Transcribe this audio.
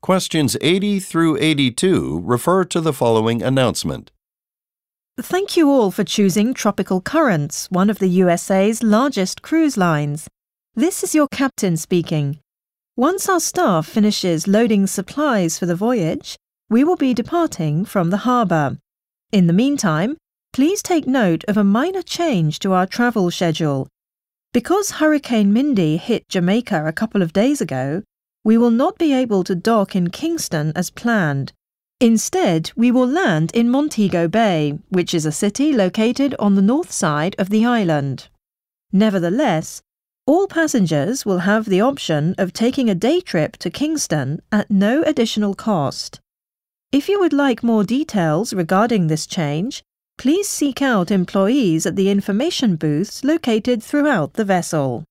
Questions 80 through 82 refer to the following announcement. Thank you all for choosing Tropical Currents, one of the USA's largest cruise lines. This is your captain speaking. Once our staff finishes loading supplies for the voyage, we will be departing from the harbour. In the meantime, please take note of a minor change to our travel schedule. Because Hurricane Mindy hit Jamaica a couple of days ago, we will not be able to dock in Kingston as planned. Instead, we will land in Montego Bay, which is a city located on the north side of the island. Nevertheless, all passengers will have the option of taking a day trip to Kingston at no additional cost. If you would like more details regarding this change, please seek out employees at the information booths located throughout the vessel.